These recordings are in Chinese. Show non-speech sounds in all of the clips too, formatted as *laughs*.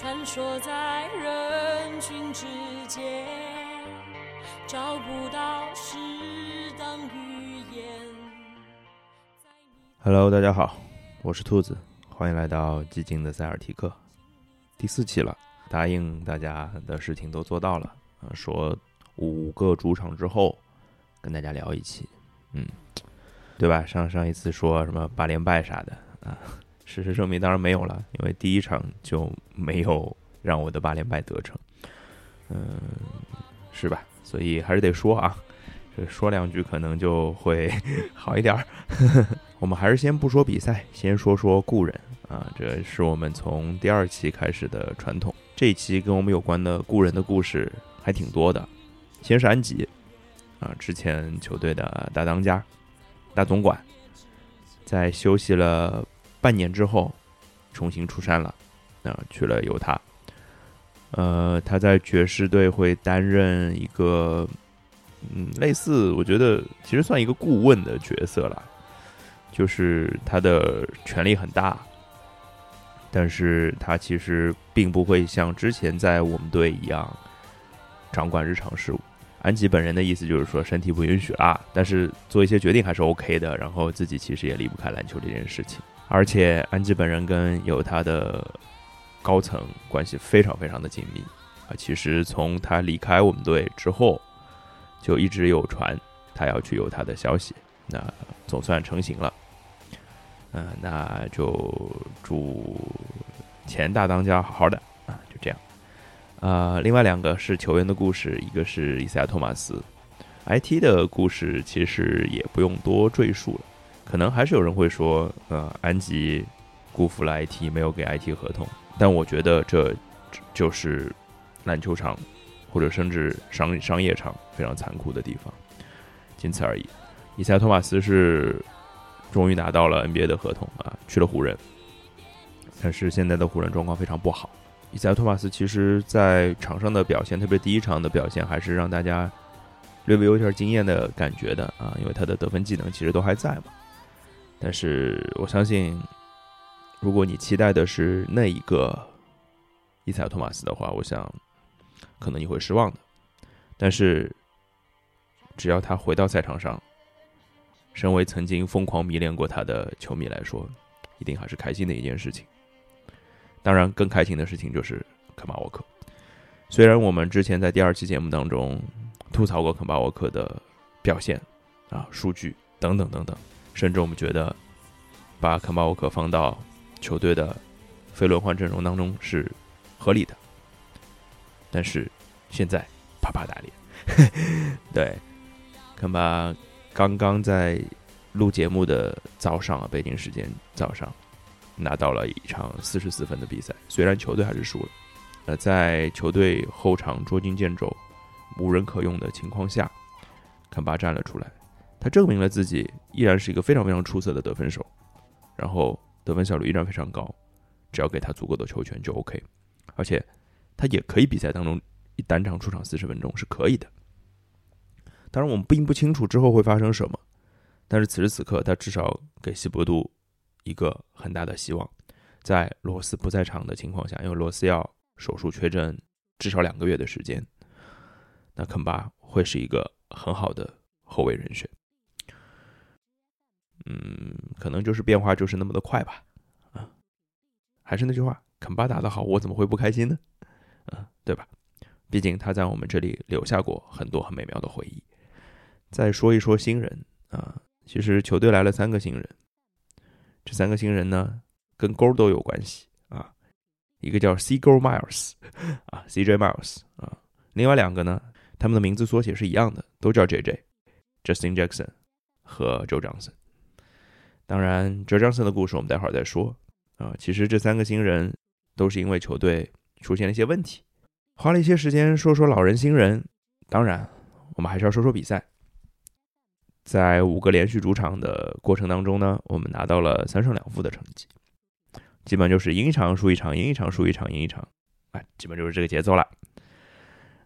穿梭在人群之间，找不到适当语言。Hello，大家好，我是兔子，欢迎来到寂静的塞尔提克，第四期了。答应大家的事情都做到了，说五个主场之后跟大家聊一期，嗯，对吧？上上一次说什么八连败啥的啊，事实证明当然没有了，因为第一场就没有让我的八连败得逞，嗯，是吧？所以还是得说啊，说两句可能就会 *laughs* 好一点儿。*laughs* 我们还是先不说比赛，先说说故人啊，这是我们从第二期开始的传统。这一期跟我们有关的故人的故事还挺多的。先是安吉啊，之前球队的大当家、大总管，在休息了半年之后，重新出山了，啊，去了犹他。呃，他在爵士队会担任一个，嗯，类似我觉得其实算一个顾问的角色了。就是他的权力很大，但是他其实并不会像之前在我们队一样掌管日常事务。安吉本人的意思就是说身体不允许啦，但是做一些决定还是 OK 的。然后自己其实也离不开篮球这件事情，而且安吉本人跟有他的高层关系非常非常的紧密啊。其实从他离开我们队之后，就一直有传他要去有他的消息，那总算成型了。嗯、那就祝前大当家好好的啊，就这样。呃，另外两个是球员的故事，一个是伊赛亚·托马斯，IT 的故事其实也不用多赘述了。可能还是有人会说，呃，安吉辜负了 IT，没有给 IT 合同。但我觉得这就是篮球场或者甚至商商业场非常残酷的地方，仅此而已。伊赛·托马斯是。终于拿到了 NBA 的合同啊，去了湖人。但是现在的湖人状况非常不好。伊赛·托马斯其实在场上的表现，特别第一场的表现，还是让大家略微有点惊艳的感觉的啊，因为他的得分技能其实都还在嘛。但是我相信，如果你期待的是那一个伊萨·托马斯的话，我想可能你会失望的。但是只要他回到赛场上，身为曾经疯狂迷恋过他的球迷来说，一定还是开心的一件事情。当然，更开心的事情就是肯巴沃克。虽然我们之前在第二期节目当中吐槽过肯巴沃克的表现啊、数据等等等等，甚至我们觉得把肯巴沃克放到球队的非轮换阵容当中是合理的，但是现在啪啪打脸，*laughs* 对肯巴。刚刚在录节目的早上啊，北京时间早上，拿到了一场四十四分的比赛。虽然球队还是输了，呃，在球队后场捉襟见肘、无人可用的情况下，肯巴站了出来，他证明了自己依然是一个非常非常出色的得分手，然后得分效率依然非常高，只要给他足够的球权就 OK，而且他也可以比赛当中一单场出场四十分钟是可以的。当然，我们并不清楚之后会发生什么，但是此时此刻，他至少给西伯杜一个很大的希望。在罗斯不在场的情况下，因为罗斯要手术确诊至少两个月的时间，那肯巴会是一个很好的后卫人选。嗯，可能就是变化就是那么的快吧。啊，还是那句话，肯巴打得好，我怎么会不开心呢？啊，对吧？毕竟他在我们这里留下过很多很美妙的回忆。再说一说新人啊，其实球队来了三个新人，这三个新人呢跟勾都有关系啊。一个叫 *laughs* C 勾 Miles 啊，CJ Miles 啊，另外两个呢，他们的名字缩写是一样的，都叫 JJ，Justin Jackson 和 Joe Johnson。当然，Joe Johnson 的故事我们待会儿再说啊。其实这三个新人都是因为球队出现了一些问题，花了一些时间说说老人新人。当然，我们还是要说说比赛。在五个连续主场的过程当中呢，我们拿到了三胜两负的成绩，基本就是赢一场输一场，赢一场输一场，赢一场，哎，基本就是这个节奏了。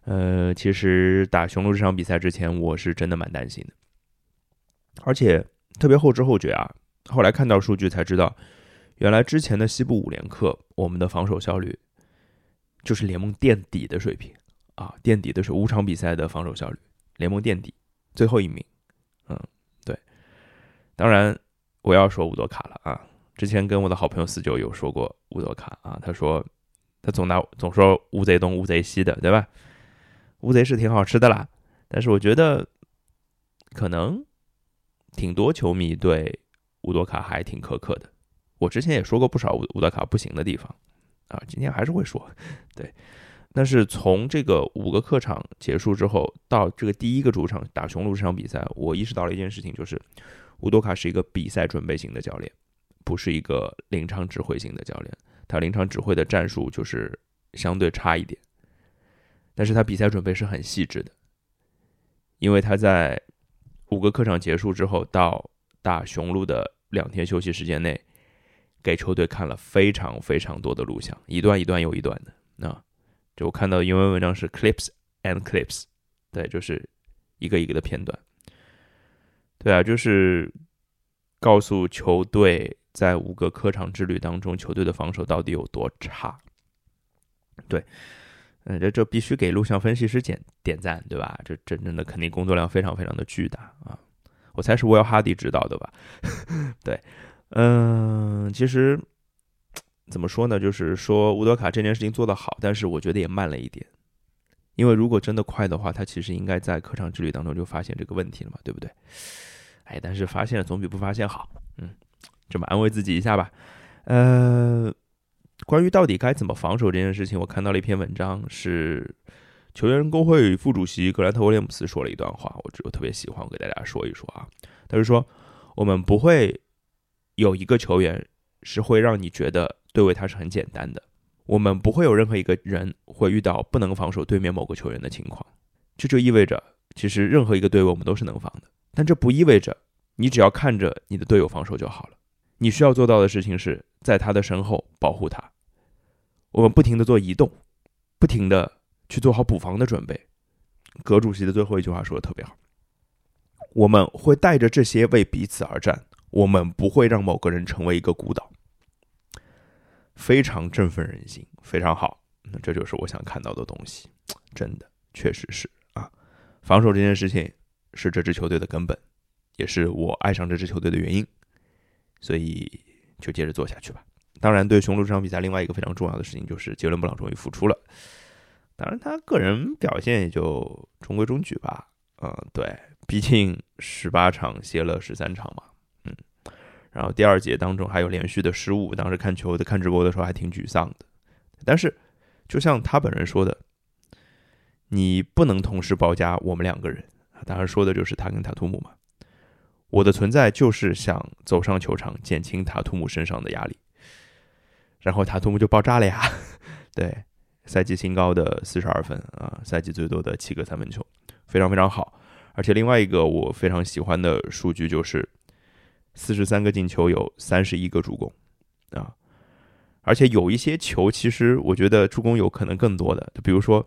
呃，其实打雄鹿这场比赛之前，我是真的蛮担心的，而且特别后知后觉啊。后来看到数据才知道，原来之前的西部五连客，我们的防守效率就是联盟垫底的水平啊，垫底的是五场比赛的防守效率，联盟垫底，最后一名。嗯，对。当然，我要说乌多卡了啊。之前跟我的好朋友四九有说过乌多卡啊，他说他总拿总说乌贼东乌贼西的，对吧？乌贼是挺好吃的啦，但是我觉得可能挺多球迷对乌多卡还挺苛刻的。我之前也说过不少乌乌多卡不行的地方啊，今天还是会说，*laughs* 对。但是从这个五个客场结束之后到这个第一个主场打雄鹿这场比赛，我意识到了一件事情，就是乌多卡是一个比赛准备型的教练。不是一个临场指挥型的教练，他临场指挥的战术就是相对差一点，但是他比赛准备是很细致的，因为他在五个客场结束之后到打雄鹿的两天休息时间内，给球队看了非常非常多的录像，一段一段又一段的。那就我看到英文文章是 clips and clips，对，就是一个一个的片段。对啊，就是告诉球队。在五个客场之旅当中，球队的防守到底有多差？对，嗯，这这必须给录像分析师点点赞，对吧？这真正的肯定工作量非常非常的巨大啊！我猜是威尔哈迪指导的吧？*laughs* 对，嗯，其实怎么说呢？就是说乌德卡这件事情做得好，但是我觉得也慢了一点。因为如果真的快的话，他其实应该在客场之旅当中就发现这个问题了嘛，对不对？哎，但是发现了总比不发现好，嗯。这么安慰自己一下吧。呃，关于到底该怎么防守这件事情，我看到了一篇文章，是球员工会副主席格兰特威廉姆斯说了一段话，我我特别喜欢，我给大家说一说啊。他就说，我们不会有一个球员是会让你觉得对位他是很简单的，我们不会有任何一个人会遇到不能防守对面某个球员的情况。这就意味着，其实任何一个队位我们都是能防的，但这不意味着你只要看着你的队友防守就好了。你需要做到的事情是在他的身后保护他。我们不停的做移动，不停的去做好补防的准备。葛主席的最后一句话说的特别好：我们会带着这些为彼此而战，我们不会让某个人成为一个孤岛。非常振奋人心，非常好。那这就是我想看到的东西，真的，确实是啊。防守这件事情是这支球队的根本，也是我爱上这支球队的原因。所以就接着做下去吧。当然，对雄鹿这场比赛，另外一个非常重要的事情就是杰伦布朗终于复出了。当然，他个人表现也就中规中矩吧。嗯，对，毕竟十八场歇了十三场嘛。嗯，然后第二节当中还有连续的失误，当时看球的看直播的时候还挺沮丧的。但是，就像他本人说的，你不能同时包夹我们两个人。当然说的就是他跟塔图姆嘛。我的存在就是想走上球场，减轻塔图姆身上的压力，然后塔图姆就爆炸了呀！*laughs* 对，赛季新高的四十二分啊，赛季最多的七个三分球，非常非常好。而且另外一个我非常喜欢的数据就是四十三个进球，有三十一个助攻啊！而且有一些球，其实我觉得助攻有可能更多的，就比如说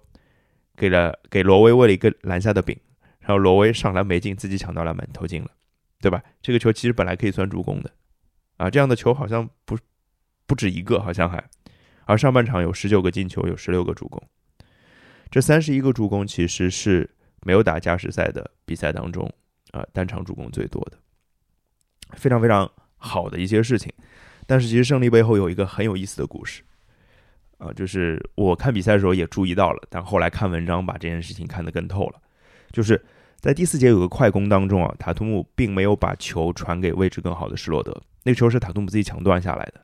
给了给罗威喂了一个篮下的饼，然后罗威上篮没进，自己抢到篮板投进了。对吧？这个球其实本来可以算助攻的，啊，这样的球好像不不止一个，好像还，而上半场有十九个进球，有十六个助攻，这三十一个助攻其实是没有打加时赛的比赛当中啊单场助攻最多的，非常非常好的一些事情。但是其实胜利背后有一个很有意思的故事，啊，就是我看比赛的时候也注意到了，但后来看文章把这件事情看得更透了，就是。在第四节有个快攻当中啊，塔图姆并没有把球传给位置更好的施罗德，那个球是塔图姆自己抢断下来的。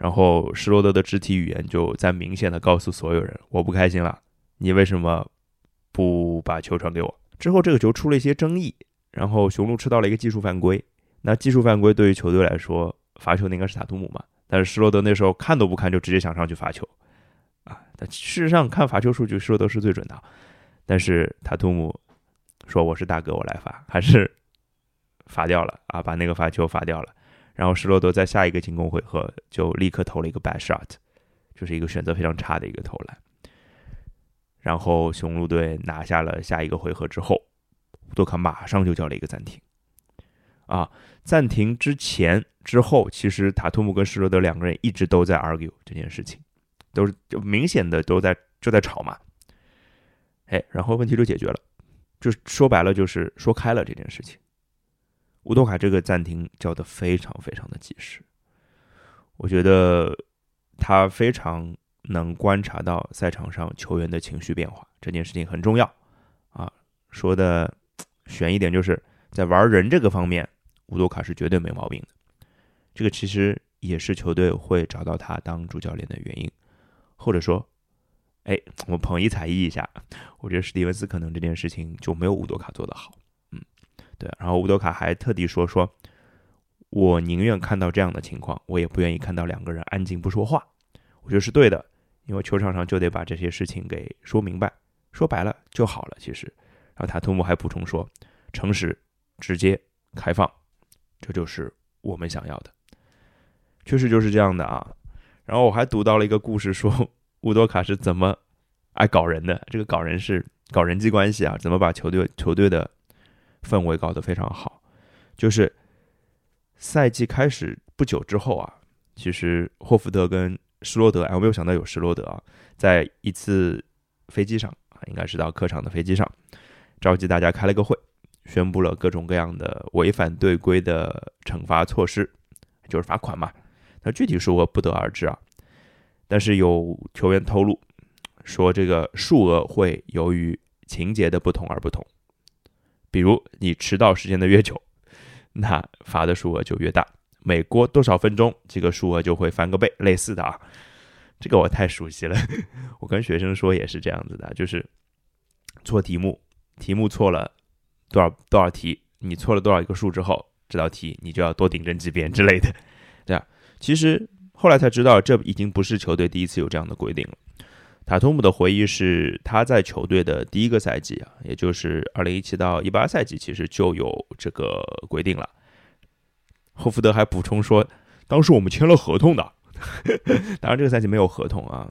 然后施罗德的肢体语言就在明显的告诉所有人：“我不开心了，你为什么不把球传给我？”之后这个球出了一些争议，然后雄鹿吃到了一个技术犯规。那技术犯规对于球队来说，罚球的应该是塔图姆嘛？但是施罗德那时候看都不看就直接想上去罚球啊！但事实上看罚球数据，施罗德是最准的，但是塔图姆。说我是大哥，我来罚，还是罚掉了啊？把那个罚球罚掉了。然后施罗德在下一个进攻回合就立刻投了一个 bad shot，就是一个选择非常差的一个投篮。然后雄鹿队拿下了下一个回合之后，乌多卡马上就叫了一个暂停。啊，暂停之前之后，其实塔图姆跟施罗德两个人一直都在 argue 这件事情。都是就明显的都在就在吵嘛。哎，然后问题就解决了，就说白了就是说开了这件事情。乌多卡这个暂停叫的非常非常的及时，我觉得他非常能观察到赛场上球员的情绪变化，这件事情很重要啊。说的悬一点，就是在玩人这个方面，乌多卡是绝对没毛病的。这个其实也是球队会找到他当主教练的原因，或者说，哎，我捧一踩一一下，我觉得史蒂文斯可能这件事情就没有乌多卡做得好。对，然后乌多卡还特地说说，我宁愿看到这样的情况，我也不愿意看到两个人安静不说话。我觉得是对的，因为球场上就得把这些事情给说明白，说白了就好了。其实，然后塔图姆还补充说，诚实、直接、开放，这就是我们想要的。确实就是这样的啊。然后我还读到了一个故事，说乌多卡是怎么爱搞人的。这个搞人是搞人际关系啊，怎么把球队球队的。氛围搞得非常好，就是赛季开始不久之后啊，其实霍福德跟施罗德，哎，我没有想到有施罗德啊，在一次飞机上啊，应该是到客场的飞机上，召集大家开了个会，宣布了各种各样的违反队规的惩罚措施，就是罚款嘛。那具体数额不得而知啊，但是有球员透露说，这个数额会由于情节的不同而不同。比如你迟到时间的越久，那罚的数额就越大。每过多少分钟，这个数额就会翻个倍。类似的啊，这个我太熟悉了。*laughs* 我跟学生说也是这样子的，就是做题目，题目错了多少多少题，你错了多少一个数之后，这道题你就要多订正几遍之类的。*laughs* 对啊，其实后来才知道，这已经不是球队第一次有这样的规定了。塔图姆的回忆是，他在球队的第一个赛季啊，也就是二零一七到一八赛季，其实就有这个规定了。霍福德还补充说，当时我们签了合同的，*laughs* 当然这个赛季没有合同啊，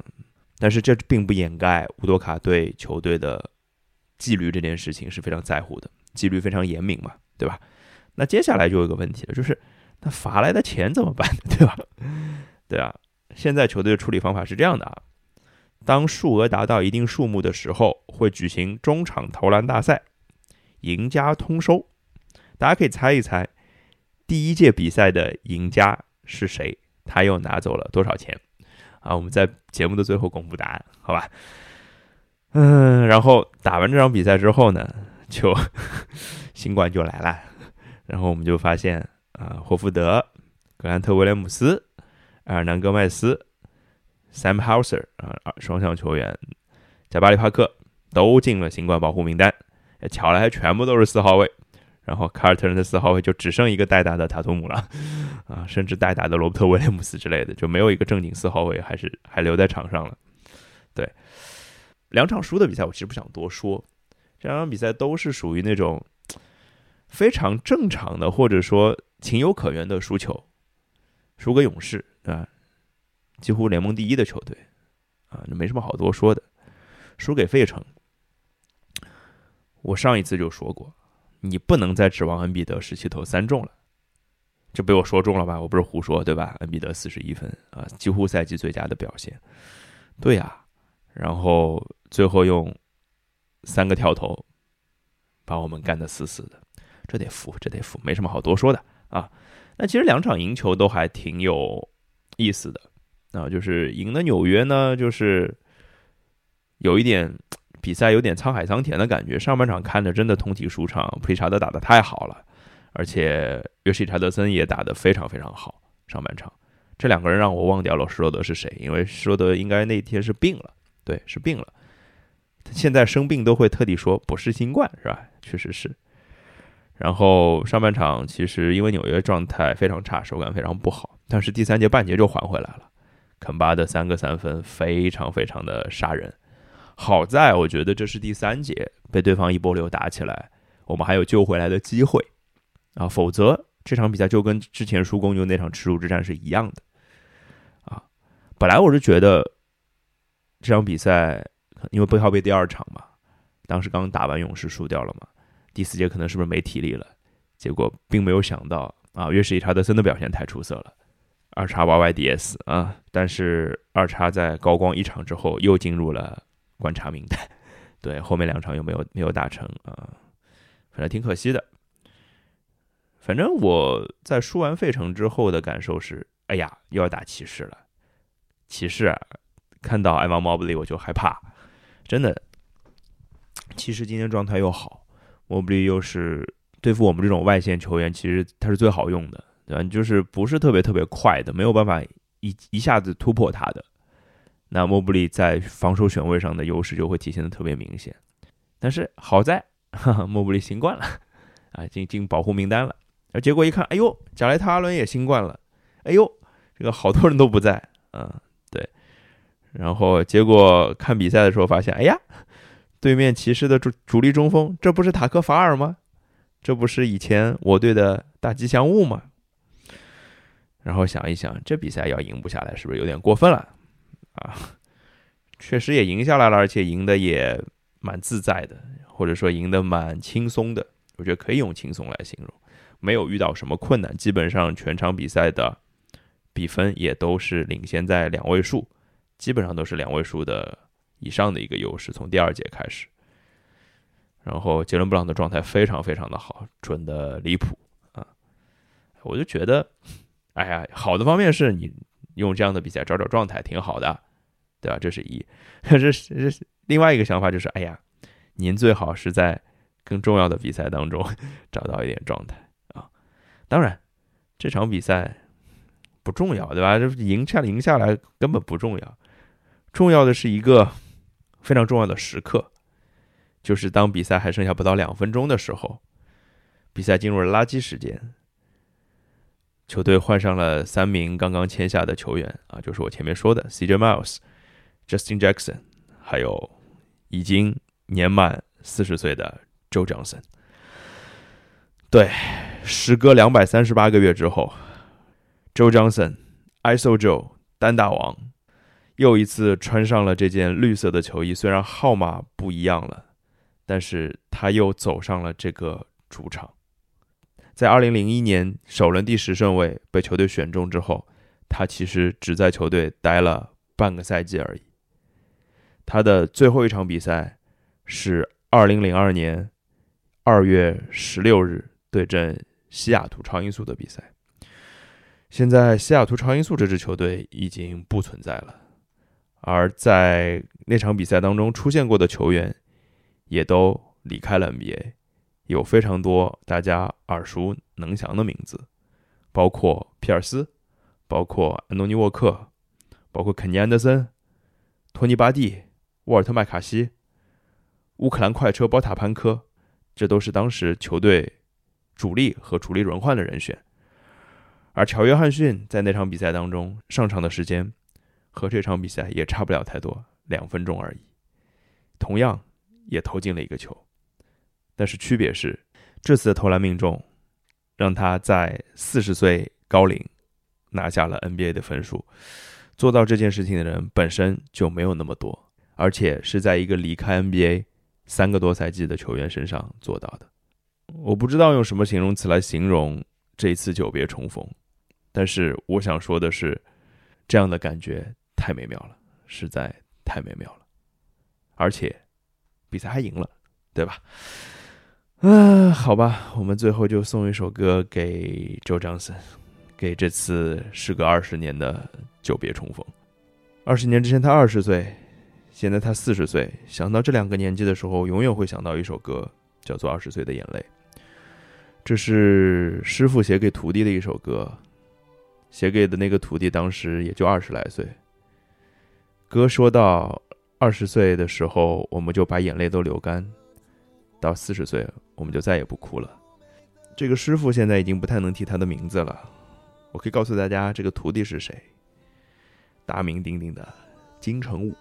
但是这并不掩盖乌多卡对球队的纪律这件事情是非常在乎的，纪律非常严明嘛，对吧？那接下来就有一个问题了，就是那罚来的钱怎么办，*laughs* 对吧？*laughs* 对啊，现在球队的处理方法是这样的啊。当数额达到一定数目的时候，会举行中场投篮大赛，赢家通收。大家可以猜一猜，第一届比赛的赢家是谁？他又拿走了多少钱？啊，我们在节目的最后公布答案，好吧？嗯，然后打完这场比赛之后呢，就 *laughs* 新冠就来了，然后我们就发现啊，霍福德、格兰特·威廉姆斯、埃尔南·戈麦斯。Sam Hauser 啊，双向球员，加巴里帕克都进了新冠保护名单。巧了，还全部都是四号位。然后凯尔特人的四号位就只剩一个代打的塔图姆了啊，甚至代打的罗伯特威廉姆斯之类的，就没有一个正经四号位，还是还留在场上了。对，两场输的比赛，我其实不想多说。这两场比赛都是属于那种非常正常的，或者说情有可原的输球，输给勇士，对？几乎联盟第一的球队，啊，那没什么好多说的。输给费城，我上一次就说过，你不能再指望恩比德十七投三中了，就被我说中了吧？我不是胡说对吧？恩比德四十一分啊，几乎赛季最佳的表现。对呀，然后最后用三个跳投把我们干得死死的，这得服，这得服，没什么好多说的啊。那其实两场赢球都还挺有意思的。啊，就是赢的纽约呢，就是有一点比赛有点沧海桑田的感觉。上半场看着真的通体舒畅，普利查德打的太好了，而且约什查德森也打得非常非常好。上半场这两个人让我忘掉了施罗德是谁，因为施罗德应该那天是病了，对，是病了。他现在生病都会特地说不是新冠，是吧？确实是。然后上半场其实因为纽约状态非常差，手感非常不好，但是第三节半节就还回来了。肯巴的三个三分非常非常的杀人，好在我觉得这是第三节被对方一波流打起来，我们还有救回来的机会啊，否则这场比赛就跟之前输公牛那场耻辱之战是一样的啊。本来我是觉得这场比赛因为背靠背第二场嘛，当时刚打完勇士输掉了嘛，第四节可能是不是没体力了？结果并没有想到啊，约什伊查德森的表现太出色了。二叉 YYDS 啊，但是二叉在高光一场之后又进入了观察名单，*laughs* 对，后面两场又没有没有打成啊，反正挺可惜的。反正我在输完费城之后的感受是，哎呀，又要打骑士了。骑士啊，看到艾玛莫布利我就害怕，真的。骑士今天状态又好，莫布利又是对付我们这种外线球员，其实他是最好用的，对吧？就是不是特别特别快的，没有办法一一下子突破他的。那莫布里在防守选位上的优势就会体现的特别明显。但是好在，哈哈，莫布里新冠了，啊，进进保护名单了。而结果一看，哎呦，贾雷特阿伦也新冠了，哎呦，这个好多人都不在，嗯，对。然后结果看比赛的时候发现，哎呀，对面骑士的主主力中锋，这不是塔克法尔吗？这不是以前我队的大吉祥物吗？然后想一想，这比赛要赢不下来，是不是有点过分了？啊，确实也赢下来了，而且赢的也蛮自在的，或者说赢得蛮轻松的，我觉得可以用轻松来形容。没有遇到什么困难，基本上全场比赛的比分也都是领先在两位数，基本上都是两位数的以上的一个优势。从第二节开始，然后杰伦布朗的状态非常非常的好，准的离谱啊！我就觉得，哎呀，好的方面是你用这样的比赛找找状态挺好的，对吧？这是一，*laughs* 这是这是另外一个想法就是，哎呀，您最好是在更重要的比赛当中 *laughs* 找到一点状态啊。当然，这场比赛不重要，对吧？这赢下赢下来根本不重要，重要的是一个非常重要的时刻，就是当比赛还剩下不到两分钟的时候，比赛进入了垃圾时间，球队换上了三名刚刚签下的球员啊，就是我前面说的 CJ Miles、Justin Jackson，还有已经年满四十岁的 Joe Johnson。对。时隔两百三十八个月之后，Joe Johnson，ISO Joe，单打王，又一次穿上了这件绿色的球衣。虽然号码不一样了，但是他又走上了这个主场。在二零零一年首轮第十顺位被球队选中之后，他其实只在球队待了半个赛季而已。他的最后一场比赛是二零零二年二月十六日对阵。西雅图超音速的比赛，现在西雅图超音速这支球队已经不存在了，而在那场比赛当中出现过的球员也都离开了 NBA，有非常多大家耳熟能详的名字，包括皮尔斯，包括安东尼沃克，包括肯尼安德森、托尼巴蒂、沃尔特麦卡锡、乌克兰快车包塔潘科，这都是当时球队。主力和主力轮换的人选，而乔约翰逊在那场比赛当中上场的时间和这场比赛也差不了太多，两分钟而已，同样也投进了一个球，但是区别是这次的投篮命中让他在四十岁高龄拿下了 NBA 的分数，做到这件事情的人本身就没有那么多，而且是在一个离开 NBA 三个多赛季的球员身上做到的。我不知道用什么形容词来形容这一次久别重逢，但是我想说的是，这样的感觉太美妙了，实在太美妙了，而且比赛还赢了，对吧？啊，好吧，我们最后就送一首歌给周张森，给这次时隔二十年的久别重逢。二十年之前他二十岁，现在他四十岁，想到这两个年纪的时候，永远会想到一首歌，叫做《二十岁的眼泪》。这是师傅写给徒弟的一首歌，写给的那个徒弟当时也就二十来岁。歌说到二十岁的时候，我们就把眼泪都流干；到四十岁，我们就再也不哭了。这个师傅现在已经不太能提他的名字了，我可以告诉大家，这个徒弟是谁？大名鼎鼎的金城武。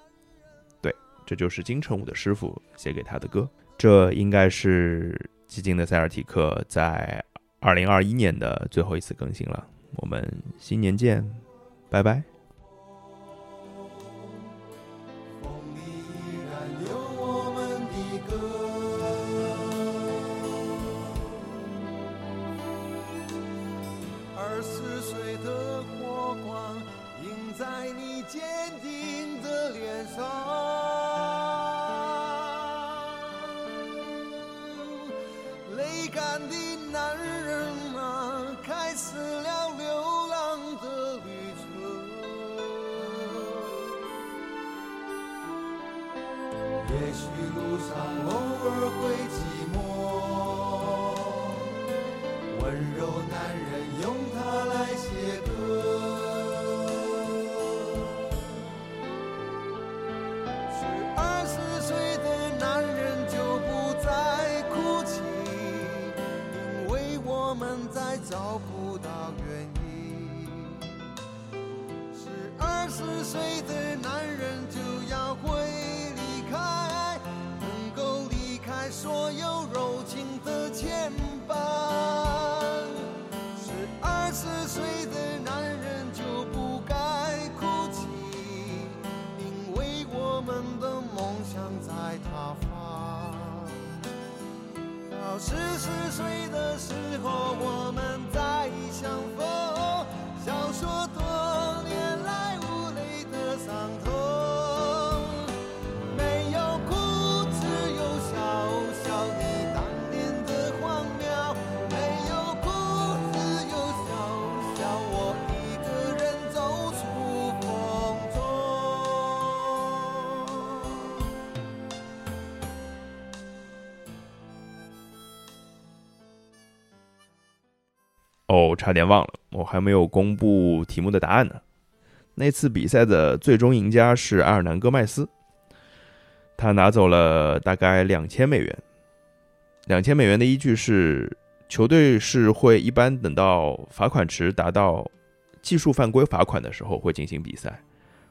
对，这就是金城武的师傅写给他的歌。这应该是。寂静的塞尔提克在二零二一年的最后一次更新了，我们新年见，拜拜。二我，差点忘了，我还没有公布题目的答案呢。那次比赛的最终赢家是埃尔南戈麦斯，他拿走了大概两千美元。两千美元的依据是，球队是会一般等到罚款池达到技术犯规罚款的时候会进行比赛，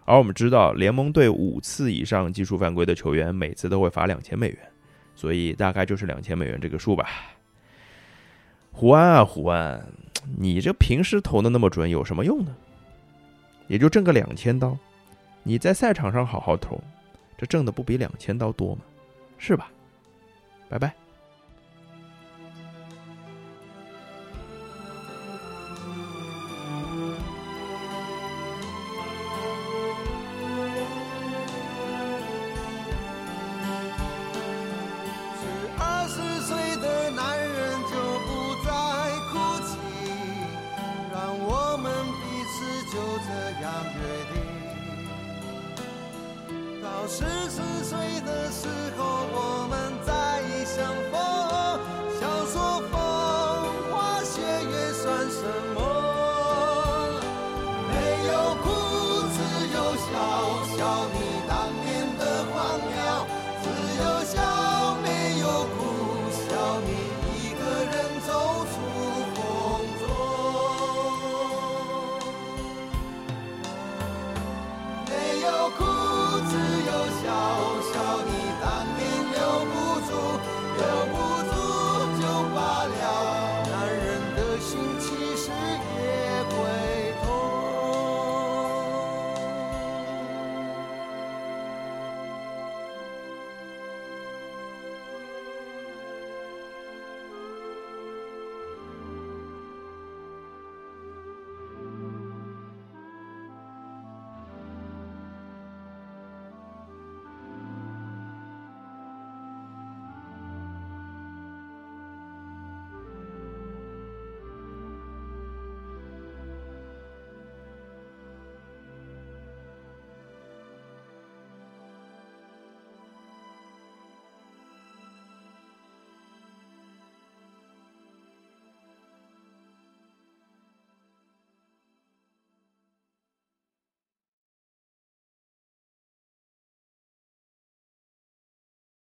而我们知道联盟队五次以上技术犯规的球员每次都会罚两千美元，所以大概就是两千美元这个数吧。胡安啊，胡安，你这平时投的那么准，有什么用呢？也就挣个两千刀，你在赛场上好好投，这挣的不比两千刀多吗？是吧？拜拜。